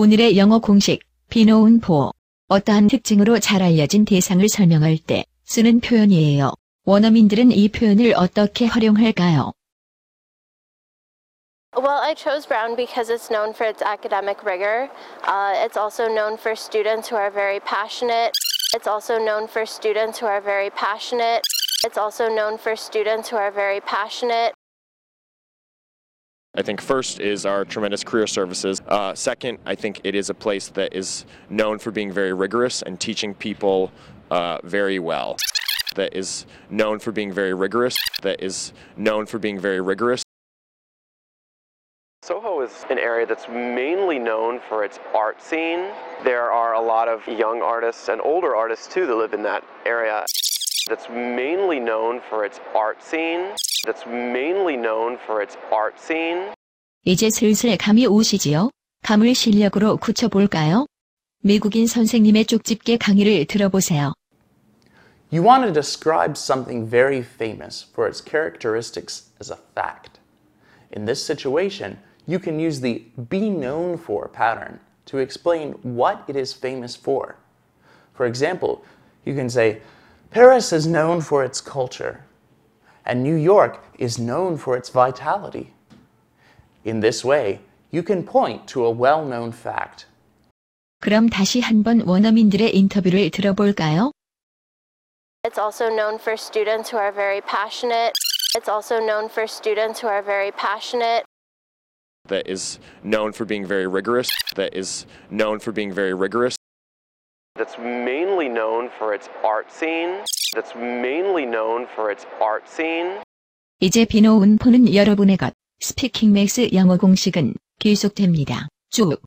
오늘의 영어 공식, 비노운 포. 어떠한 특징으로 잘 알려진 대상을 설명할 때 쓰는 표현이에요. 원어민들은 이 표현을 어떻게 활용할까요? Well, I chose Brown because it's known for its academic rigor. Uh, it's also known for students who are very passionate. It's also known for students who are very passionate. It's also known for students who are very passionate. I think first is our tremendous career services. Uh, second, I think it is a place that is known for being very rigorous and teaching people uh, very well. That is known for being very rigorous. That is known for being very rigorous. Soho is an area that's mainly known for its art scene. There are a lot of young artists and older artists too that live in that area That's mainly known for its art scene. That's mainly known for its art scene. 이제 슬슬 감이 오시지요? 감을 실력으로 굳혀볼까요? 미국인 선생님의 쪽집게 강의를 들어보세요. You want to describe something very famous for its characteristics as a fact. In this situation, you can use the be known for pattern to explain what it is famous for. For example, you can say, Paris is known for its culture, and New York is known for its vitality. In this way, you can point to a well known fact. 그럼 다시 한번 원어민들의 인터뷰를 들어볼까요? It's also known for students who are very passionate. It's also known for students who are very passionate. That is known for being very rigorous. That is known for being very rigorous. That's mainly known for its art scene. That's mainly known for its art scene. 이제 비노 운 포는 여러분의 것. 스피킹 맥스 영어 공식은 계속됩니다. 쭉.